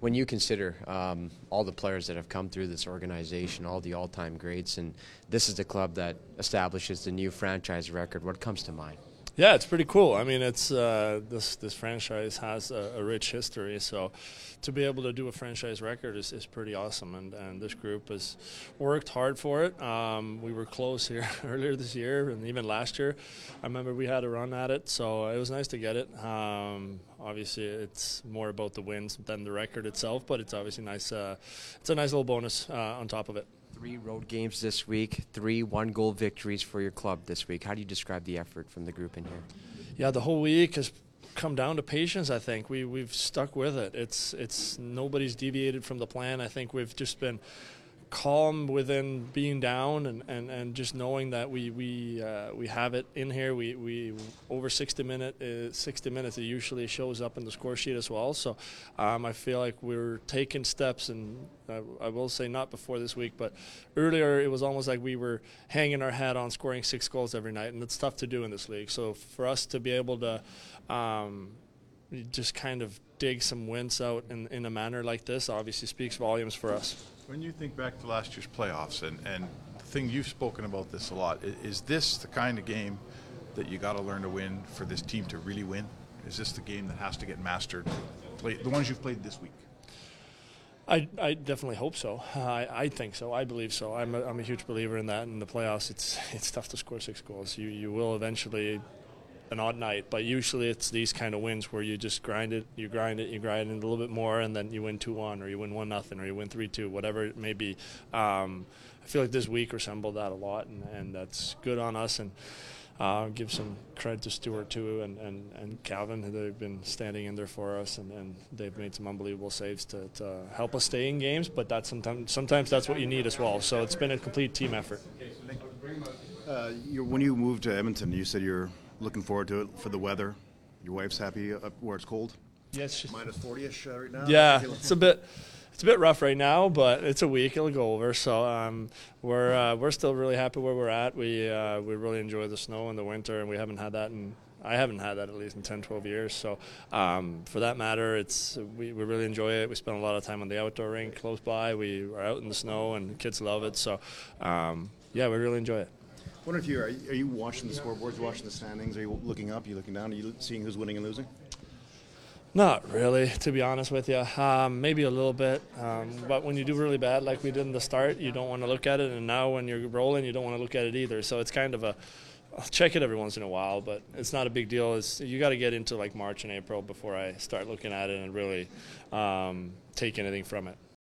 When you consider um, all the players that have come through this organization, all the all-time greats, and this is the club that establishes the new franchise record, what comes to mind? Yeah, it's pretty cool. I mean, it's uh, this this franchise has a, a, rich history, so to be able to do a franchise record is, is pretty awesome. And, and this group has worked hard for it. Um, we were close here earlier this year, and even last year. I remember we had a run at it, so it was nice to get it. Um, obviously, it's more about the wins than the record itself, but it's obviously nice. Uh, it's a nice little bonus uh, on top of it. Three road games this week, three one goal victories for your club this week. How do you describe the effort from the group in here? Yeah, the whole week has come down to patience. I think we we've stuck with it. It's it's nobody's deviated from the plan. I think we've just been calm within being down and, and, and just knowing that we we uh, we have it in here. We, we over 60 minute uh, 60 minutes. It usually shows up in the score sheet as well. So um, I feel like we're taking steps, and I, I, will say not before this week, but earlier it was almost like we were hanging our hat on scoring six goals every night, and it's tough to do in this league. So for us to be able to um, just kind of dig some wins out in, in a manner like this obviously speaks volumes for us. When you think back to last year's playoffs, and, and the thing you've spoken about this a lot, is this the kind of game that you got to learn to win for this team to really win? Is this the game that has to get mastered? Play, the ones you've played this week? I, I definitely hope so. I, I think so. I believe so. I'm a, I'm a huge believer in that. In the playoffs, it's it's tough to score six goals. You you will eventually an odd night, but usually it's these kind of wins where you just grind it, you grind it, you grind it a little bit more, and then you win two one, or you win one nothing, or you win three two, whatever it may be. Um, I feel like this week resembled that a lot, and, and that's good on us. And uh, give some credit to Stuart too, and, and, and Calvin. Who they've been standing in there for us, and, and they've made some unbelievable saves to, to help us stay in games. But that's sometimes sometimes that's what you need as well. So it's been a complete team effort. Uh, when you moved to Edmonton, you said you're looking forward to it for the weather. Your wife's happy up where it's cold. Yes, yeah, minus forty-ish uh, right now. Yeah, it's a bit. It's a bit rough right now, but it's a week. It'll go over. So um, we're uh, we're still really happy where we're at. We uh, we really enjoy the snow in the winter, and we haven't had that in I haven't had that at least in 10, 12 years. So um, for that matter, it's we, we really enjoy it. We spend a lot of time on the outdoor rink close by. We are out in the snow, and kids love it. So um, yeah, we really enjoy it wonder if you are, are you watching the scoreboards, watching the standings? Are you looking up? Are you looking down? Are you seeing who's winning and losing? Not really, to be honest with you. Um, maybe a little bit, um, but when you do really bad, like we did in the start, you don't want to look at it, and now when you're rolling, you don't want to look at it either. So it's kind of a I'll check it every once in a while, but it's not a big deal. It's, you got to get into like March and April before I start looking at it and really um, take anything from it.